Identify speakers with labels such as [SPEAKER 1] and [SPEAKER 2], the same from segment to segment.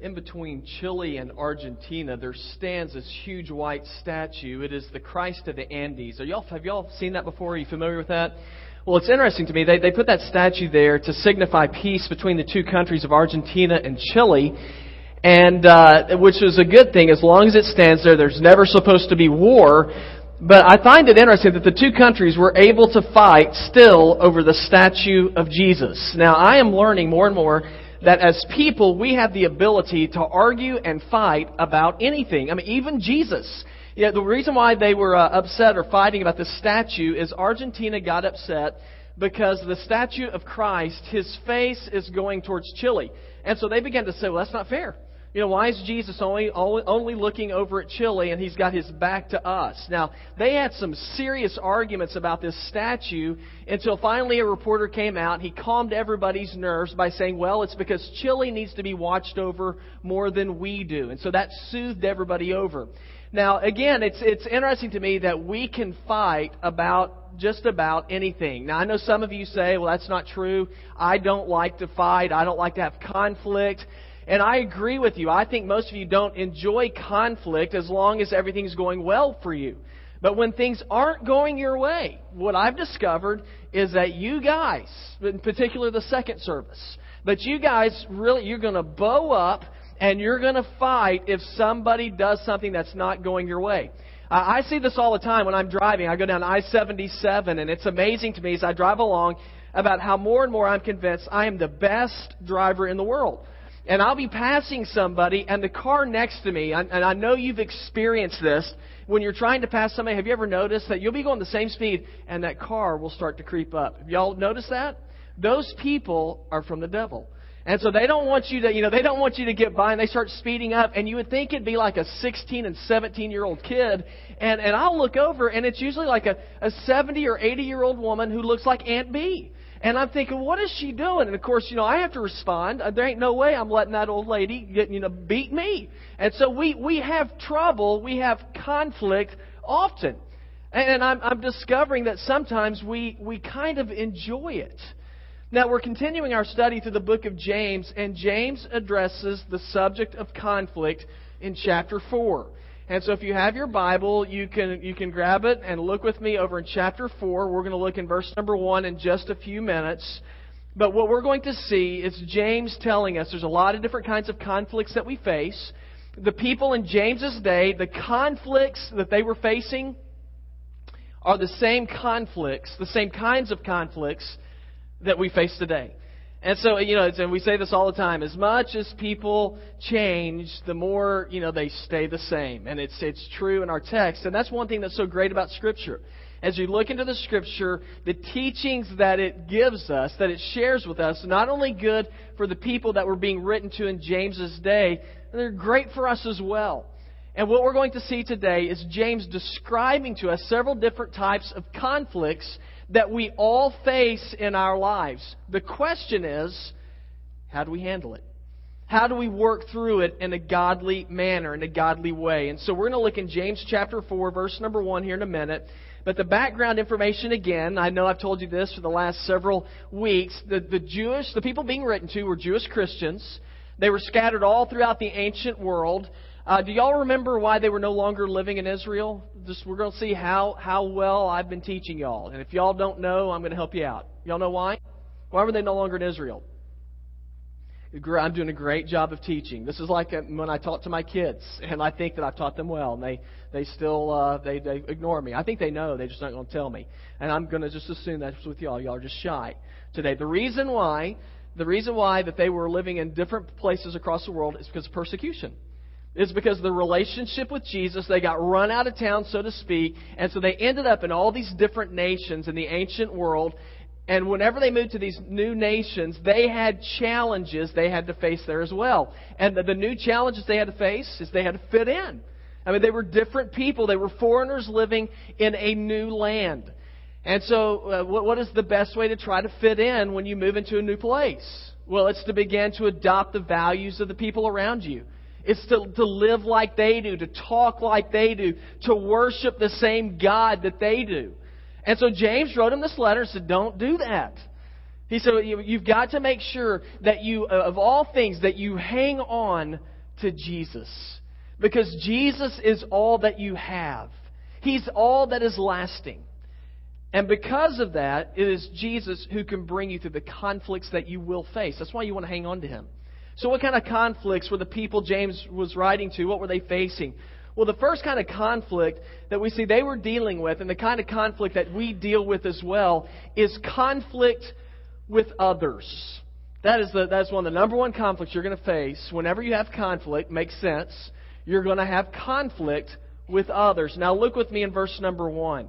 [SPEAKER 1] in between Chile and Argentina, there stands this huge white statue. It is the Christ of the Andes. Are y'all, have y'all seen that before? Are you familiar with that? Well, it's interesting to me. They, they put that statue there to signify peace between the two countries of Argentina and Chile, and uh, which is a good thing as long as it stands there. There's never supposed to be war. But I find it interesting that the two countries were able to fight still over the statue of Jesus. Now, I am learning more and more that as people, we have the ability to argue and fight about anything. I mean, even Jesus. Yeah, the reason why they were uh, upset or fighting about the statue is Argentina got upset because the statue of Christ, his face is going towards Chile. And so they began to say, well, that's not fair. You know, why is Jesus only, only looking over at Chile and he's got his back to us? Now, they had some serious arguments about this statue until finally a reporter came out. He calmed everybody's nerves by saying, well, it's because Chile needs to be watched over more than we do. And so that soothed everybody over. Now, again, it's, it's interesting to me that we can fight about just about anything. Now, I know some of you say, well, that's not true. I don't like to fight. I don't like to have conflict. And I agree with you. I think most of you don't enjoy conflict as long as everything's going well for you. But when things aren't going your way, what I've discovered is that you guys, in particular the second service, but you guys really, you're going to bow up and you're going to fight if somebody does something that's not going your way. I see this all the time when I'm driving. I go down I 77, and it's amazing to me as I drive along about how more and more I'm convinced I am the best driver in the world and I'll be passing somebody, and the car next to me, and I know you've experienced this, when you're trying to pass somebody, have you ever noticed that you'll be going the same speed, and that car will start to creep up? Have y'all noticed that? Those people are from the devil. And so they don't want you to, you know, they don't want you to get by and they start speeding up and you would think it'd be like a 16 and 17 year old kid. And, and I'll look over and it's usually like a, a 70 or 80 year old woman who looks like Aunt Bee. And I'm thinking, what is she doing? And of course, you know, I have to respond. Uh, there ain't no way I'm letting that old lady get, you know, beat me. And so we, we have trouble, we have conflict often. And I'm, I'm discovering that sometimes we, we kind of enjoy it. Now, we're continuing our study through the book of James, and James addresses the subject of conflict in chapter 4. And so if you have your Bible, you can, you can grab it and look with me over in chapter 4. We're going to look in verse number 1 in just a few minutes. But what we're going to see is James telling us there's a lot of different kinds of conflicts that we face. The people in James's day, the conflicts that they were facing are the same conflicts, the same kinds of conflicts that we face today. And so, you know, and we say this all the time. As much as people change, the more, you know, they stay the same. And it's, it's true in our text. And that's one thing that's so great about Scripture. As you look into the Scripture, the teachings that it gives us, that it shares with us, not only good for the people that were being written to in James's day, they're great for us as well. And what we're going to see today is James describing to us several different types of conflicts that we all face in our lives. The question is, how do we handle it? How do we work through it in a godly manner, in a godly way? And so we're going to look in James chapter 4, verse number 1 here in a minute. But the background information again, I know I've told you this for the last several weeks. The, the Jewish, the people being written to were Jewish Christians. They were scattered all throughout the ancient world. Uh, do y'all remember why they were no longer living in Israel? Just we're going to see how how well I've been teaching y'all, and if y'all don't know, I'm going to help you out. Y'all know why? Why were they no longer in Israel? I'm doing a great job of teaching. This is like uh, when I talk to my kids, and I think that I've taught them well, and they they still uh, they they ignore me. I think they know, they're just not going to tell me, and I'm going to just assume that's with y'all. Y'all are just shy today. The reason why the reason why that they were living in different places across the world is because of persecution is because the relationship with Jesus, they got run out of town, so to speak, and so they ended up in all these different nations in the ancient world. And whenever they moved to these new nations, they had challenges they had to face there as well. And the, the new challenges they had to face is they had to fit in. I mean, they were different people. They were foreigners living in a new land. And so, uh, what, what is the best way to try to fit in when you move into a new place? Well, it's to begin to adopt the values of the people around you. It's to, to live like they do, to talk like they do, to worship the same God that they do. And so James wrote him this letter and said, Don't do that. He said, You've got to make sure that you, uh, of all things, that you hang on to Jesus. Because Jesus is all that you have, He's all that is lasting. And because of that, it is Jesus who can bring you through the conflicts that you will face. That's why you want to hang on to Him. So, what kind of conflicts were the people James was writing to? What were they facing? Well, the first kind of conflict that we see they were dealing with, and the kind of conflict that we deal with as well, is conflict with others. That is, the, that's one of the number one conflicts you're going to face. Whenever you have conflict, makes sense. You're going to have conflict with others. Now, look with me in verse number one.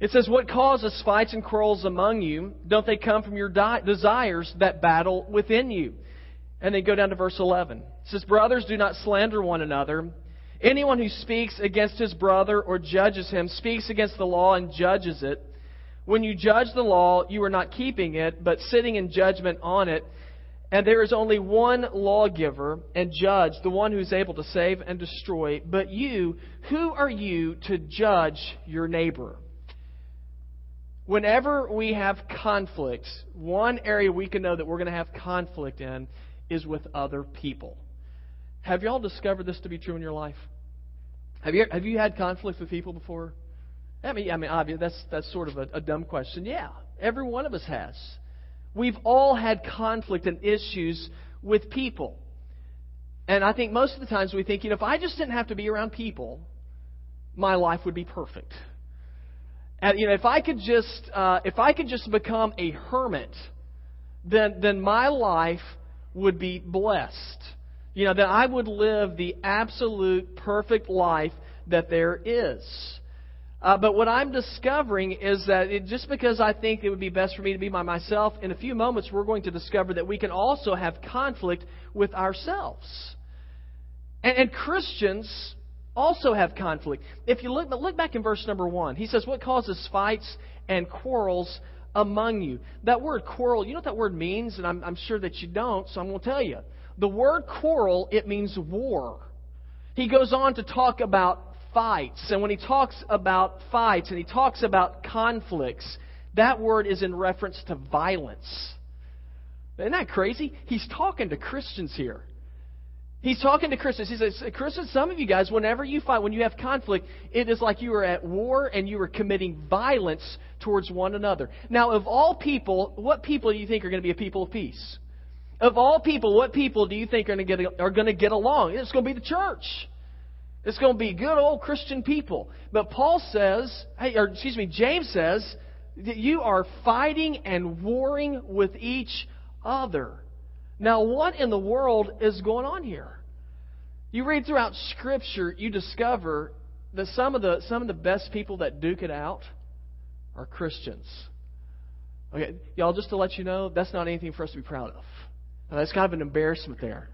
[SPEAKER 1] It says, What causes fights and quarrels among you? Don't they come from your di- desires that battle within you? And then go down to verse 11. It says, Brothers, do not slander one another. Anyone who speaks against his brother or judges him speaks against the law and judges it. When you judge the law, you are not keeping it, but sitting in judgment on it. And there is only one lawgiver and judge, the one who is able to save and destroy. But you, who are you to judge your neighbor? Whenever we have conflict, one area we can know that we're going to have conflict in is with other people. Have y'all discovered this to be true in your life? Have you, have you had conflict with people before? I mean, I mean, obvious. That's that's sort of a, a dumb question. Yeah, every one of us has. We've all had conflict and issues with people, and I think most of the times we think, you know, if I just didn't have to be around people, my life would be perfect. And you know, if I could just uh, if I could just become a hermit, then then my life would be blessed. You know, that I would live the absolute perfect life that there is. Uh, but what I'm discovering is that it, just because I think it would be best for me to be by myself, in a few moments we're going to discover that we can also have conflict with ourselves. And, and Christians also have conflict. If you look, look back in verse number one, he says, What causes fights and quarrels among you? That word quarrel, you know what that word means? And I'm, I'm sure that you don't, so I'm going to tell you. The word quarrel, it means war. He goes on to talk about fights. And when he talks about fights and he talks about conflicts, that word is in reference to violence. Isn't that crazy? He's talking to Christians here. He's talking to Christians. He says, Christians, some of you guys, whenever you fight, when you have conflict, it is like you are at war and you are committing violence towards one another. Now, of all people, what people do you think are going to be a people of peace? Of all people, what people do you think are going to get, are going to get along? It's going to be the church. It's going to be good old Christian people. But Paul says, hey, or excuse me, James says that you are fighting and warring with each other. Now, what in the world is going on here? You read throughout Scripture, you discover that some of the some of the best people that duke it out are Christians. Okay, y'all, just to let you know, that's not anything for us to be proud of. Now, that's kind of an embarrassment there.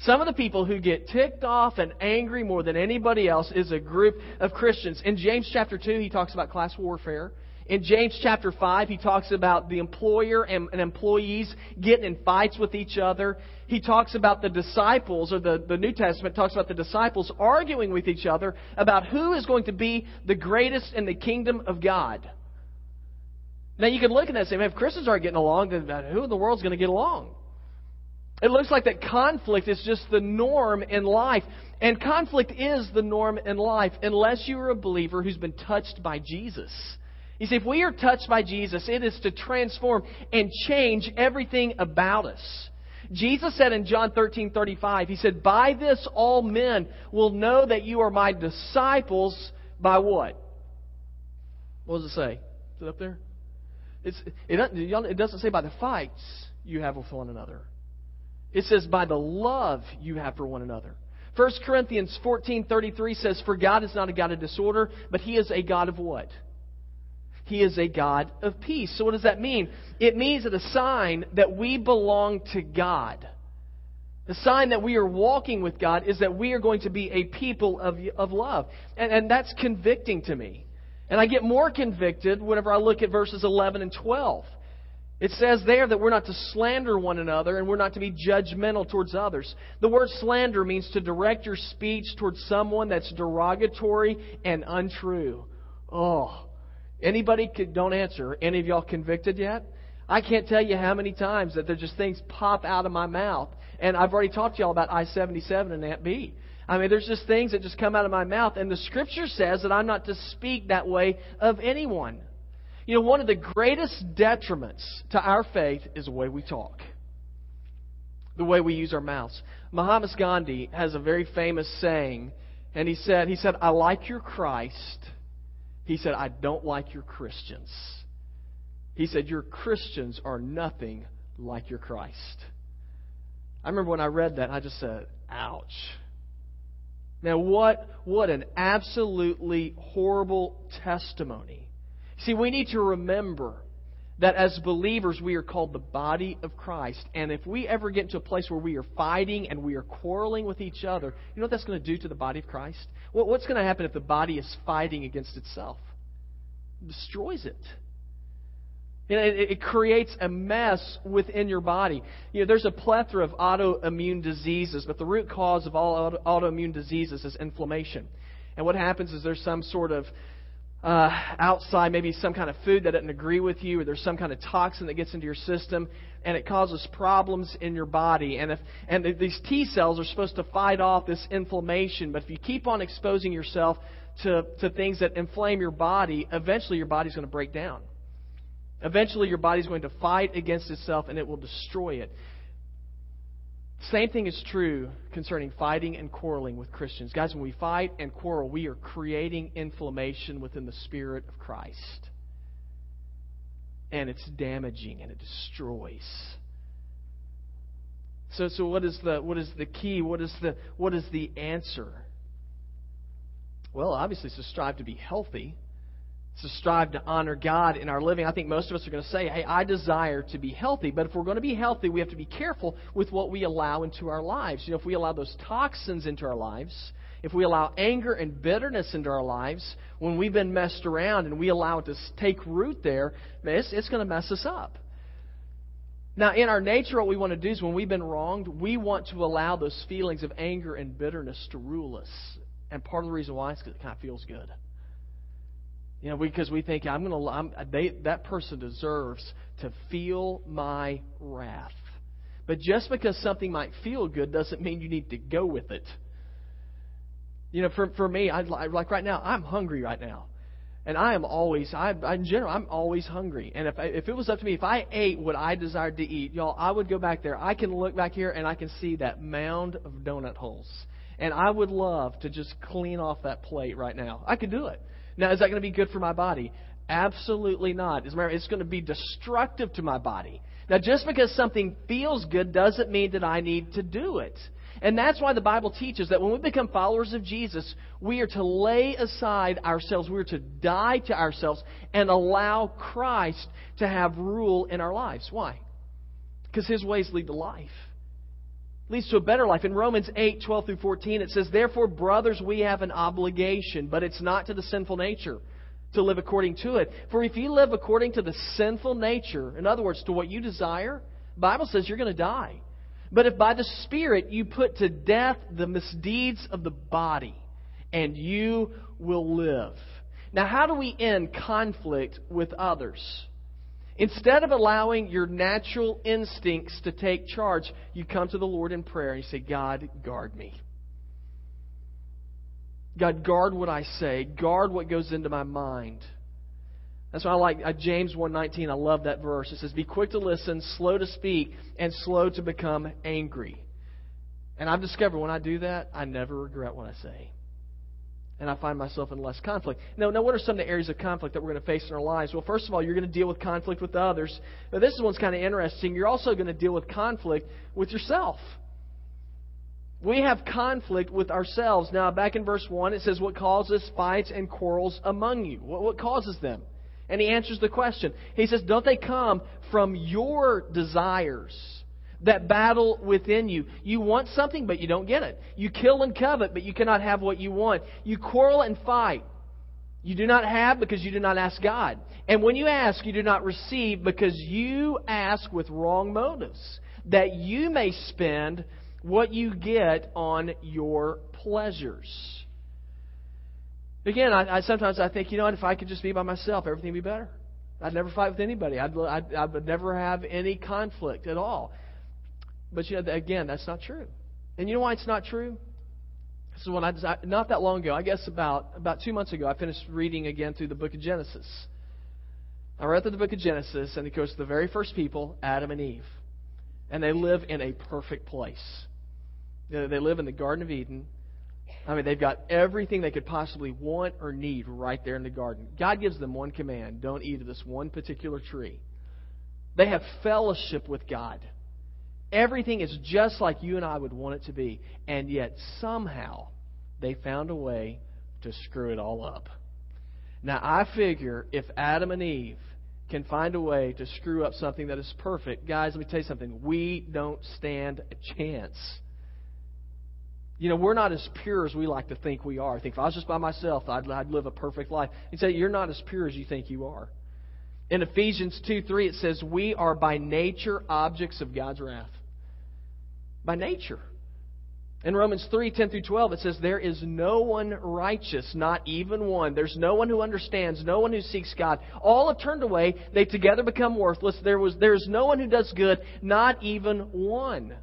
[SPEAKER 1] Some of the people who get ticked off and angry more than anybody else is a group of Christians. In James chapter 2, he talks about class warfare. In James chapter 5, he talks about the employer and, and, employees getting in fights with each other. He talks about the disciples, or the, the New Testament talks about the disciples arguing with each other about who is going to be the greatest in the kingdom of God. Now, you can look at that and say, if Christians aren't getting along, then who in the world is going to get along? It looks like that conflict is just the norm in life. And conflict is the norm in life unless you are a believer who's been touched by Jesus. You see, if we are touched by Jesus, it is to transform and change everything about us. Jesus said in John 13, 35, He said, By this all men will know that you are my disciples by what? What does it say? Is it up there? It's, it, it doesn't say by the fights you have with one another. It says, by the love you have for one another. 1 Corinthians 14:33 says, "For God is not a God of disorder, but He is a God of what? He is a God of peace." So what does that mean? It means that a sign that we belong to God. The sign that we are walking with God is that we are going to be a people of, of love. And, and that's convicting to me. And I get more convicted whenever I look at verses 11 and 12. It says there that we're not to slander one another and we're not to be judgmental towards others. The word slander means to direct your speech towards someone that's derogatory and untrue. Oh, anybody could, don't answer. Any of y'all convicted yet? I can't tell you how many times that there's just things pop out of my mouth. And I've already talked to y'all about I 77 and Aunt Bee. I mean, there's just things that just come out of my mouth. And the scripture says that I'm not to speak that way of anyone. You know, one of the greatest detriments to our faith is the way we talk, the way we use our mouths. Mahatma Gandhi has a very famous saying, and he said, he said, I like your Christ. He said, I don't like your Christians. He said, Your Christians are nothing like your Christ. I remember when I read that, I just said, ouch. Now, what, what an absolutely horrible testimony. See, we need to remember that as believers, we are called the body of Christ. And if we ever get into a place where we are fighting and we are quarreling with each other, you know what that's going to do to the body of Christ? What's going to happen if the body is fighting against itself? It destroys it. It, it creates a mess within your body. You know, there's a plethora of autoimmune diseases, but the root cause of all auto, autoimmune diseases is inflammation. And what happens is there's some sort of uh, outside, maybe some kind of food that doesn't agree with you, or there's some kind of toxin that gets into your system, and it causes problems in your body. And if and these T cells are supposed to fight off this inflammation, but if you keep on exposing yourself to to things that inflame your body, eventually your body's going to break down. Eventually, your body's going to fight against itself and it will destroy it. Same thing is true concerning fighting and quarreling with Christians. Guys, when we fight and quarrel, we are creating inflammation within the Spirit of Christ. And it's damaging and it destroys. So, so what is the what is the key? What is the what is the answer? Well, obviously, it's to strive to be healthy to strive to honor God in our living. I think most of us are going to say, hey, I desire to be healthy. But if we're going to be healthy, we have to be careful with what we allow into our lives. You know, if we allow those toxins into our lives, if we allow anger and bitterness into our lives, when we've been messed around and we allow it to take root there, it's, it's going to mess us up. Now, in our nature, what we want to do is when we've been wronged, we want to allow those feelings of anger and bitterness to rule us. And part of the reason why is because it kind of feels good. You know, because we think I'm going to that person deserves to feel my wrath. But just because something might feel good doesn't mean you need to go with it. You know, for for me, I like right now, I'm hungry right now, and I am always, I in general, I'm always hungry. And if I, if it was up to me, if I ate what I desired to eat, y'all, I would go back there. I can look back here and I can see that mound of donut holes, and I would love to just clean off that plate right now. I could do it. Now, is that going to be good for my body? Absolutely not. As a matter, it's going to be destructive to my body. Now, just because something feels good doesn't mean that I need to do it. And that's why the Bible teaches that when we become followers of Jesus, we are to lay aside ourselves. We are to die to ourselves and allow Christ to have rule in our lives. Why? Because his ways lead to life leads to a better life. In Romans 8, 12 through 14, it says, Therefore, brothers, we have an obligation, but it's not to the sinful nature to live according to it. For if you live according to the sinful nature, in other words, to what you desire, Bible says you're going to die. But if by the Spirit you put to death the misdeeds of the body, and you will live. Now, how do we end conflict with others? Instead of allowing your natural instincts to take charge, you come to the Lord in prayer and you say, God, guard me. God, guard what I say. Guard what goes into my mind. That's why I like uh, James 1:19. I love that verse. It says, "Be quick to listen, slow to speak, and slow to become angry." And I've discovered when I do that, I never regret what I say and I find myself in less conflict. Now, now, what are some of the areas of conflict that we're going to face in our lives? Well, first of all, you're going to deal with conflict with others. Now, this one's kind of interesting. You're also going to deal with conflict with yourself. We have conflict with ourselves. Now, back in verse 1, it says, What causes fights and quarrels among you? What, what causes them? And he answers the question. He says, Don't they come from your desires? That battle within you. You want something, but you don't get it. You kill and covet, but you cannot have what you want. You quarrel and fight. You do not have because you do not ask God. And when you ask, you do not receive because you ask with wrong motives, that you may spend what you get on your pleasures. Again, I, I sometimes I think, you know what, if I could just be by myself, everything would be better. I'd never fight with anybody. I'd, I'd, I would never have any conflict at all. But you know, again, that's not true. And you know why it's not true? This is when I not that long ago, I guess about about two months ago, I finished reading again through the book of Genesis. I read through the book of Genesis, and it goes to the very first people, Adam and Eve, and they live in a perfect place. They live in the Garden of Eden. I mean, they've got everything they could possibly want or need right there in the garden. God gives them one command don't eat of this one particular tree. They have fellowship with God. Everything is just like you and I would want it to be. And yet, somehow, they found a way to screw it all up. Now, I figure if Adam and Eve can find a way to screw up something that is perfect, guys, let me tell you something. We don't stand a chance. You know, we're not as pure as we like to think we are. I think if I was just by myself, I'd, I'd live a perfect life. He'd say, You're not as pure as you think you are. In Ephesians 2 3, it says, We are by nature objects of God's wrath by nature. In Romans 3 10 through 12, it says, There is no one righteous, not even one. There's no one who understands, no one who seeks God. All have turned away. They together become worthless. There, was, there is no one who does good, not even one.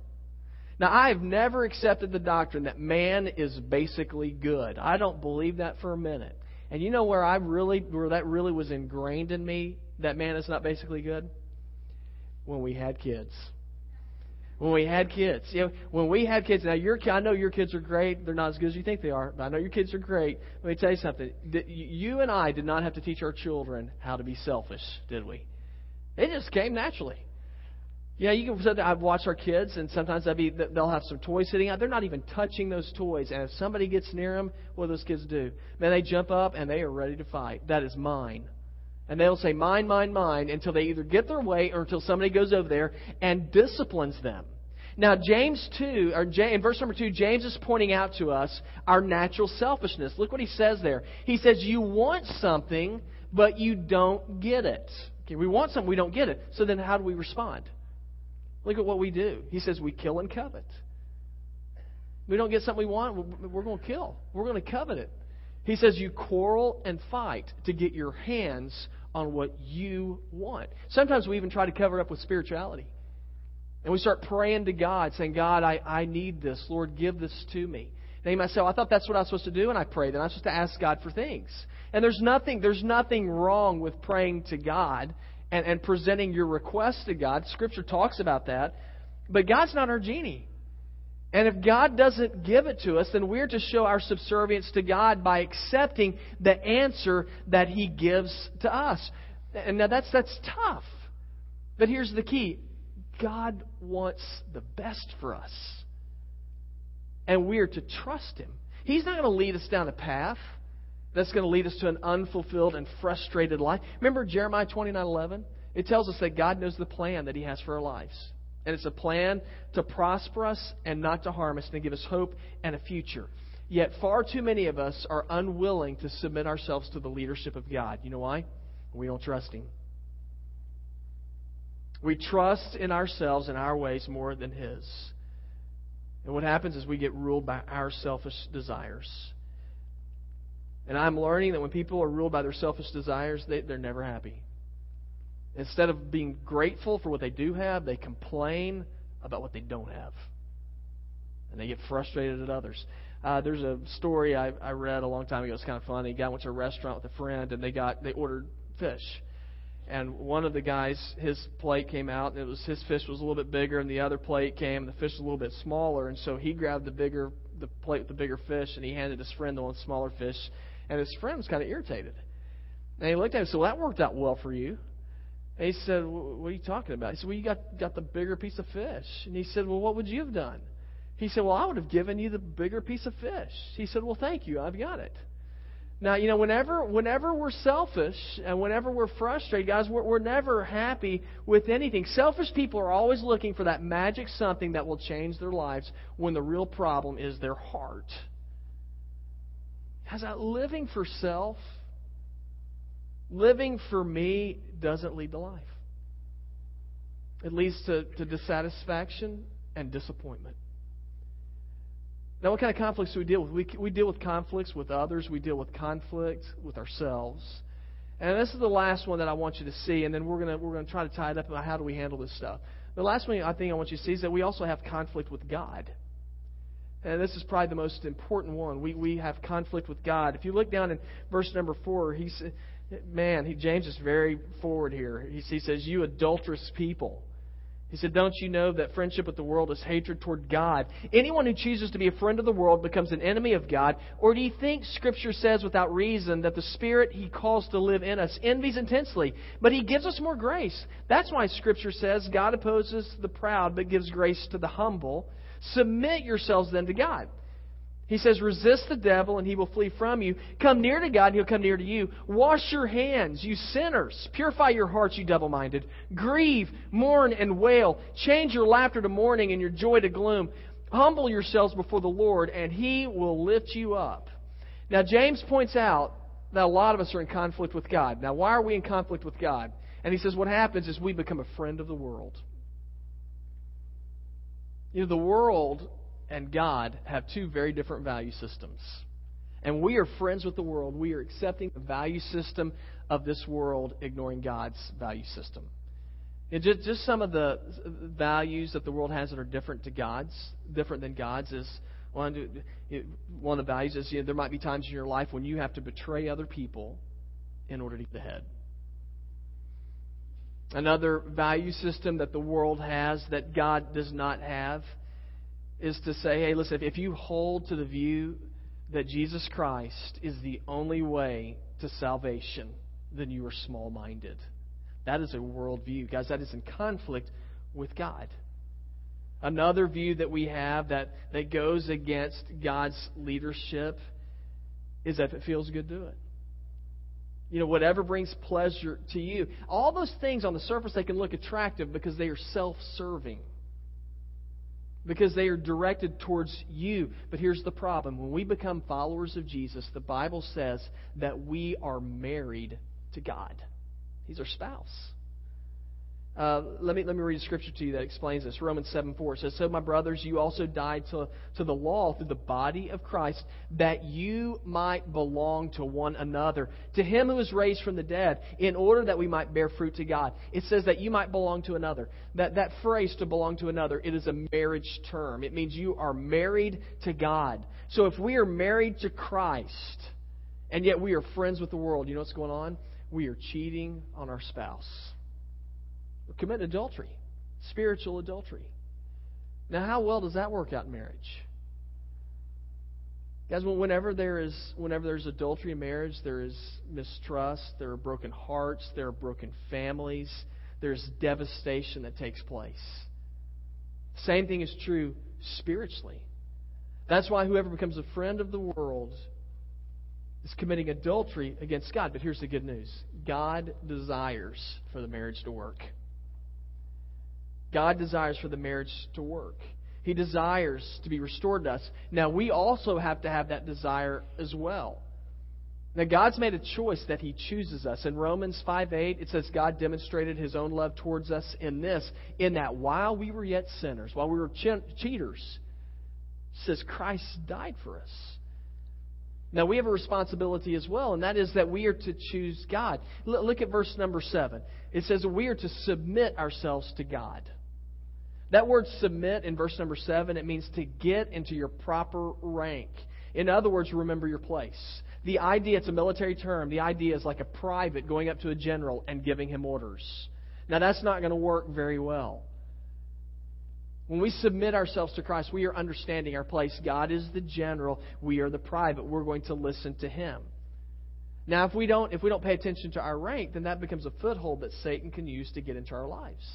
[SPEAKER 1] Now, I have never accepted the doctrine that man is basically good. I don't believe that for a minute. And you know where I really, where that really was ingrained in me, that man is not basically good? When we had kids when we had kids. You know, when we had kids, now your I know your kids are great. They're not as good as you think they are, but I know your kids are great. Let me tell you something. You and I did not have to teach our children how to be selfish, did we? It just came naturally. Yeah, you can. I've watched our kids, and sometimes they'll, be, they'll have some toys sitting out. They're not even touching those toys, and if somebody gets near them, what do those kids do? Man, they jump up and they are ready to fight. That is mine. And they'll say, mine, mine, mine, until they either get their way or until somebody goes over there and disciplines them. Now, James 2, or in verse number 2, James is pointing out to us our natural selfishness. Look what he says there. He says, You want something, but you don't get it. Okay, we want something, we don't get it. So then how do we respond? Look at what we do. He says, We kill and covet. We don't get something we want, we're going to kill. We're going to covet it. He says you quarrel and fight to get your hands on what you want. Sometimes we even try to cover up with spirituality. And we start praying to God, saying, God, I, I need this. Lord, give this to me. And you might say, well, I thought that's what I was supposed to do, and I prayed. And I'm supposed to ask God for things. And there's nothing, there's nothing wrong with praying to God and, and presenting your request to God. Scripture talks about that. But God's not our genie. And if God doesn't give it to us, then we're to show our subservience to God by accepting the answer that He gives to us. And now that's, that's tough. But here's the key God wants the best for us. And we are to trust Him. He's not going to lead us down a path that's going to lead us to an unfulfilled and frustrated life. Remember Jeremiah 29 11? It tells us that God knows the plan that He has for our lives. And it's a plan to prosper us and not to harm us and to give us hope and a future. Yet far too many of us are unwilling to submit ourselves to the leadership of God. You know why? We don't trust Him. We trust in ourselves and our ways more than His. And what happens is we get ruled by our selfish desires. And I'm learning that when people are ruled by their selfish desires, they, they're never happy. Instead of being grateful for what they do have, they complain about what they don't have. And they get frustrated at others. Uh, there's a story I, I read a long time ago. It's kind of funny. A guy went to a restaurant with a friend, and they got they ordered fish. And one of the guys, his plate came out, and it was his fish was a little bit bigger, and the other plate came, and the fish was a little bit smaller. And so he grabbed the bigger the plate with the bigger fish, and he handed his friend the one smaller fish. And his friend was kind of irritated. And he looked at him and said, "Well, that worked out well for you." And he said, What are you talking about? He said, Well, you got, got the bigger piece of fish. And he said, Well, what would you have done? He said, Well, I would have given you the bigger piece of fish. He said, Well, thank you. I've got it. Now, you know, whenever, whenever we're selfish and whenever we're frustrated, guys, we're, we're never happy with anything. Selfish people are always looking for that magic something that will change their lives when the real problem is their heart. Has that living for self Living for me doesn't lead to life. It leads to, to dissatisfaction and disappointment. Now, what kind of conflicts do we deal with? We, we deal with conflicts with others, we deal with conflict with ourselves. And this is the last one that I want you to see, and then we're going we're to try to tie it up about how do we handle this stuff. The last one I think I want you to see is that we also have conflict with God. And this is probably the most important one. We, we have conflict with God. If you look down in verse number 4, he man, he, James is very forward here. He, he says, You adulterous people. He said, Don't you know that friendship with the world is hatred toward God? Anyone who chooses to be a friend of the world becomes an enemy of God. Or do you think Scripture says without reason that the Spirit He calls to live in us envies intensely, but He gives us more grace? That's why Scripture says God opposes the proud but gives grace to the humble. Submit yourselves then to God. He says, resist the devil and he will flee from you. Come near to God and he'll come near to you. Wash your hands, you sinners. Purify your hearts, you double minded. Grieve, mourn, and wail. Change your laughter to mourning and your joy to gloom. Humble yourselves before the Lord and he will lift you up. Now, James points out that a lot of us are in conflict with God. Now, why are we in conflict with God? And he says, what happens is we become a friend of the world. You know, the world and God have two very different value systems. And we are friends with the world. We are accepting the value system of this world, ignoring God's value system. And just, just some of the values that the world has that are different to God's, different than God's, is one, one of the values is you know, there might be times in your life when you have to betray other people in order to get ahead. Another value system that the world has that God does not have is to say, hey, listen, if you hold to the view that Jesus Christ is the only way to salvation, then you are small minded. That is a worldview. Guys, that is in conflict with God. Another view that we have that, that goes against God's leadership is that if it feels good, do it. You know, whatever brings pleasure to you. All those things on the surface, they can look attractive because they are self serving because they are directed towards you. But here's the problem when we become followers of Jesus, the Bible says that we are married to God, He's our spouse. Uh, let me let me read a scripture to you that explains this. Romans seven four says, "So my brothers, you also died to to the law through the body of Christ, that you might belong to one another, to Him who was raised from the dead, in order that we might bear fruit to God." It says that you might belong to another. That that phrase "to belong to another" it is a marriage term. It means you are married to God. So if we are married to Christ, and yet we are friends with the world, you know what's going on? We are cheating on our spouse commit adultery, spiritual adultery. Now, how well does that work out in marriage? Guys, whenever there is whenever there's adultery in marriage, there is mistrust, there are broken hearts, there are broken families, there's devastation that takes place. Same thing is true spiritually. That's why whoever becomes a friend of the world is committing adultery against God. But here's the good news God desires for the marriage to work. God desires for the marriage to work. He desires to be restored to us. Now, we also have to have that desire as well. Now, God's made a choice that He chooses us. In Romans 5 8, it says, God demonstrated His own love towards us in this, in that while we were yet sinners, while we were che- cheaters, says Christ died for us. Now, we have a responsibility as well, and that is that we are to choose God. Look at verse number 7. It says we are to submit ourselves to God. That word submit in verse number 7, it means to get into your proper rank. In other words, remember your place. The idea, it's a military term, the idea is like a private going up to a general and giving him orders. Now, that's not going to work very well. When we submit ourselves to Christ, we are understanding our place. God is the general, we are the private. We're going to listen to him. Now, if we don't if we don't pay attention to our rank, then that becomes a foothold that Satan can use to get into our lives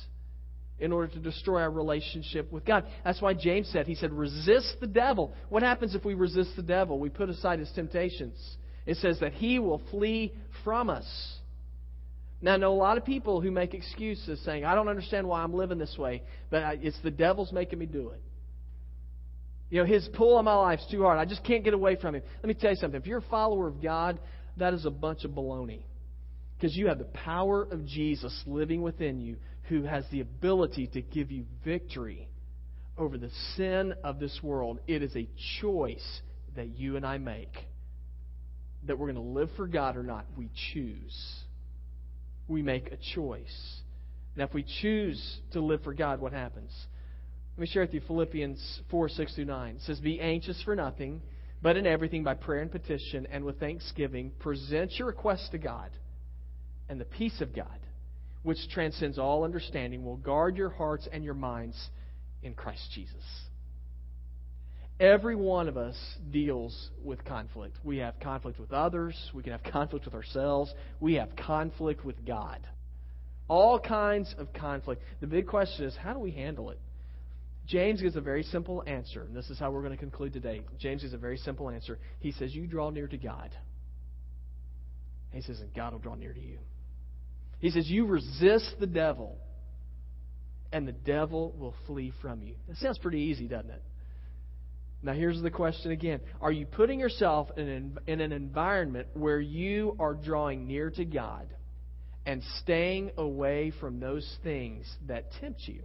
[SPEAKER 1] in order to destroy our relationship with God. That's why James said, he said, resist the devil. What happens if we resist the devil? We put aside his temptations. It says that he will flee from us. Now, I know a lot of people who make excuses saying, I don't understand why I'm living this way, but it's the devil's making me do it. You know, his pull on my life's too hard. I just can't get away from him. Let me tell you something. If you're a follower of God, that is a bunch of baloney. Because you have the power of Jesus living within you who has the ability to give you victory over the sin of this world. It is a choice that you and I make that we're going to live for God or not. We choose. we make a choice. Now, if we choose to live for God, what happens? Let me share with you Philippians 4 6 through 9. It says, Be anxious for nothing, but in everything by prayer and petition and with thanksgiving, present your requests to God. And the peace of God, which transcends all understanding, will guard your hearts and your minds in Christ Jesus. Every one of us deals with conflict. We have conflict with others. We can have conflict with ourselves. We have conflict with God. All kinds of conflict. The big question is how do we handle it? James gives a very simple answer, and this is how we're going to conclude today. James gives a very simple answer. He says, You draw near to God. he says, And God will draw near to you. He says, You resist the devil, and the devil will flee from you. That sounds pretty easy, doesn't it? Now, here's the question again Are you putting yourself in an, in an environment where you are drawing near to God and staying away from those things that tempt you?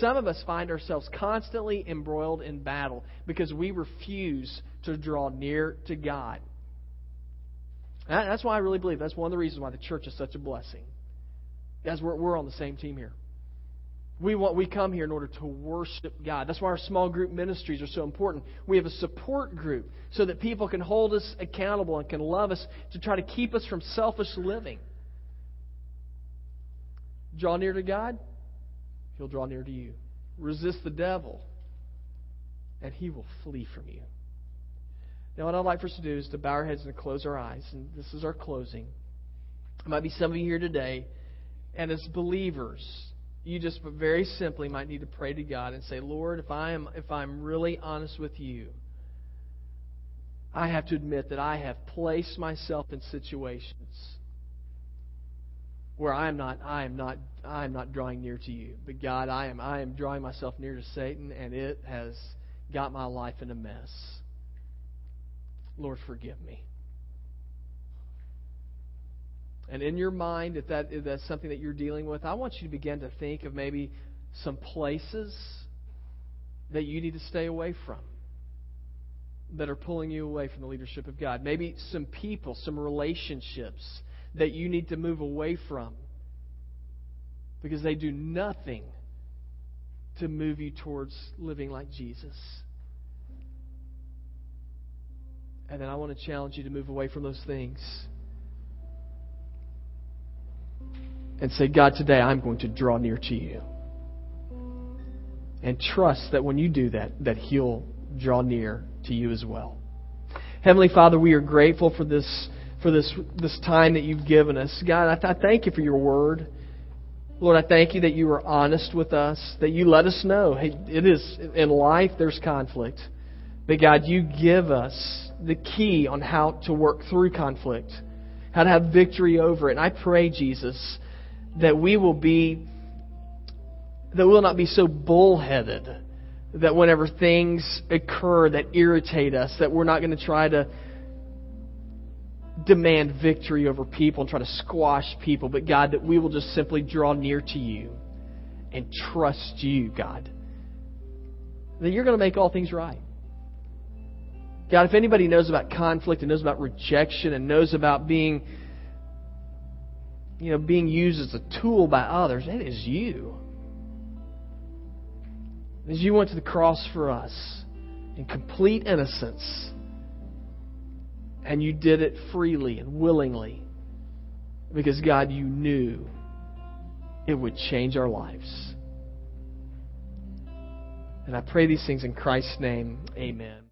[SPEAKER 1] Some of us find ourselves constantly embroiled in battle because we refuse to draw near to God. That's why I really believe that's one of the reasons why the church is such a blessing. Guys, we're, we're on the same team here. We want we come here in order to worship God. That's why our small group ministries are so important. We have a support group so that people can hold us accountable and can love us to try to keep us from selfish living. Draw near to God, he'll draw near to you. Resist the devil, and he will flee from you. Now, what I'd like for us to do is to bow our heads and close our eyes. And this is our closing. There might be some of you here today, and as believers, you just very simply might need to pray to God and say, Lord, if I am if I'm really honest with you, I have to admit that I have placed myself in situations where I am not I am not I am not drawing near to you. But God, I am I am drawing myself near to Satan and it has got my life in a mess. Lord, forgive me. And in your mind, if, that, if that's something that you're dealing with, I want you to begin to think of maybe some places that you need to stay away from that are pulling you away from the leadership of God. Maybe some people, some relationships that you need to move away from because they do nothing to move you towards living like Jesus. And then I want to challenge you to move away from those things and say, God, today I'm going to draw near to you. And trust that when you do that, that He'll draw near to you as well. Heavenly Father, we are grateful for this for this this time that you've given us. God, I, th- I thank you for your word. Lord, I thank you that you are honest with us, that you let us know, hey, it is in life there's conflict. But God, you give us the key on how to work through conflict, how to have victory over it. And I pray, Jesus, that we will be that we will not be so bullheaded that whenever things occur that irritate us, that we're not going to try to demand victory over people and try to squash people, but God, that we will just simply draw near to you and trust you, God. That you're going to make all things right. God, if anybody knows about conflict and knows about rejection and knows about being you know, being used as a tool by others, it is you. As you went to the cross for us in complete innocence, and you did it freely and willingly because, God, you knew it would change our lives. And I pray these things in Christ's name. Amen.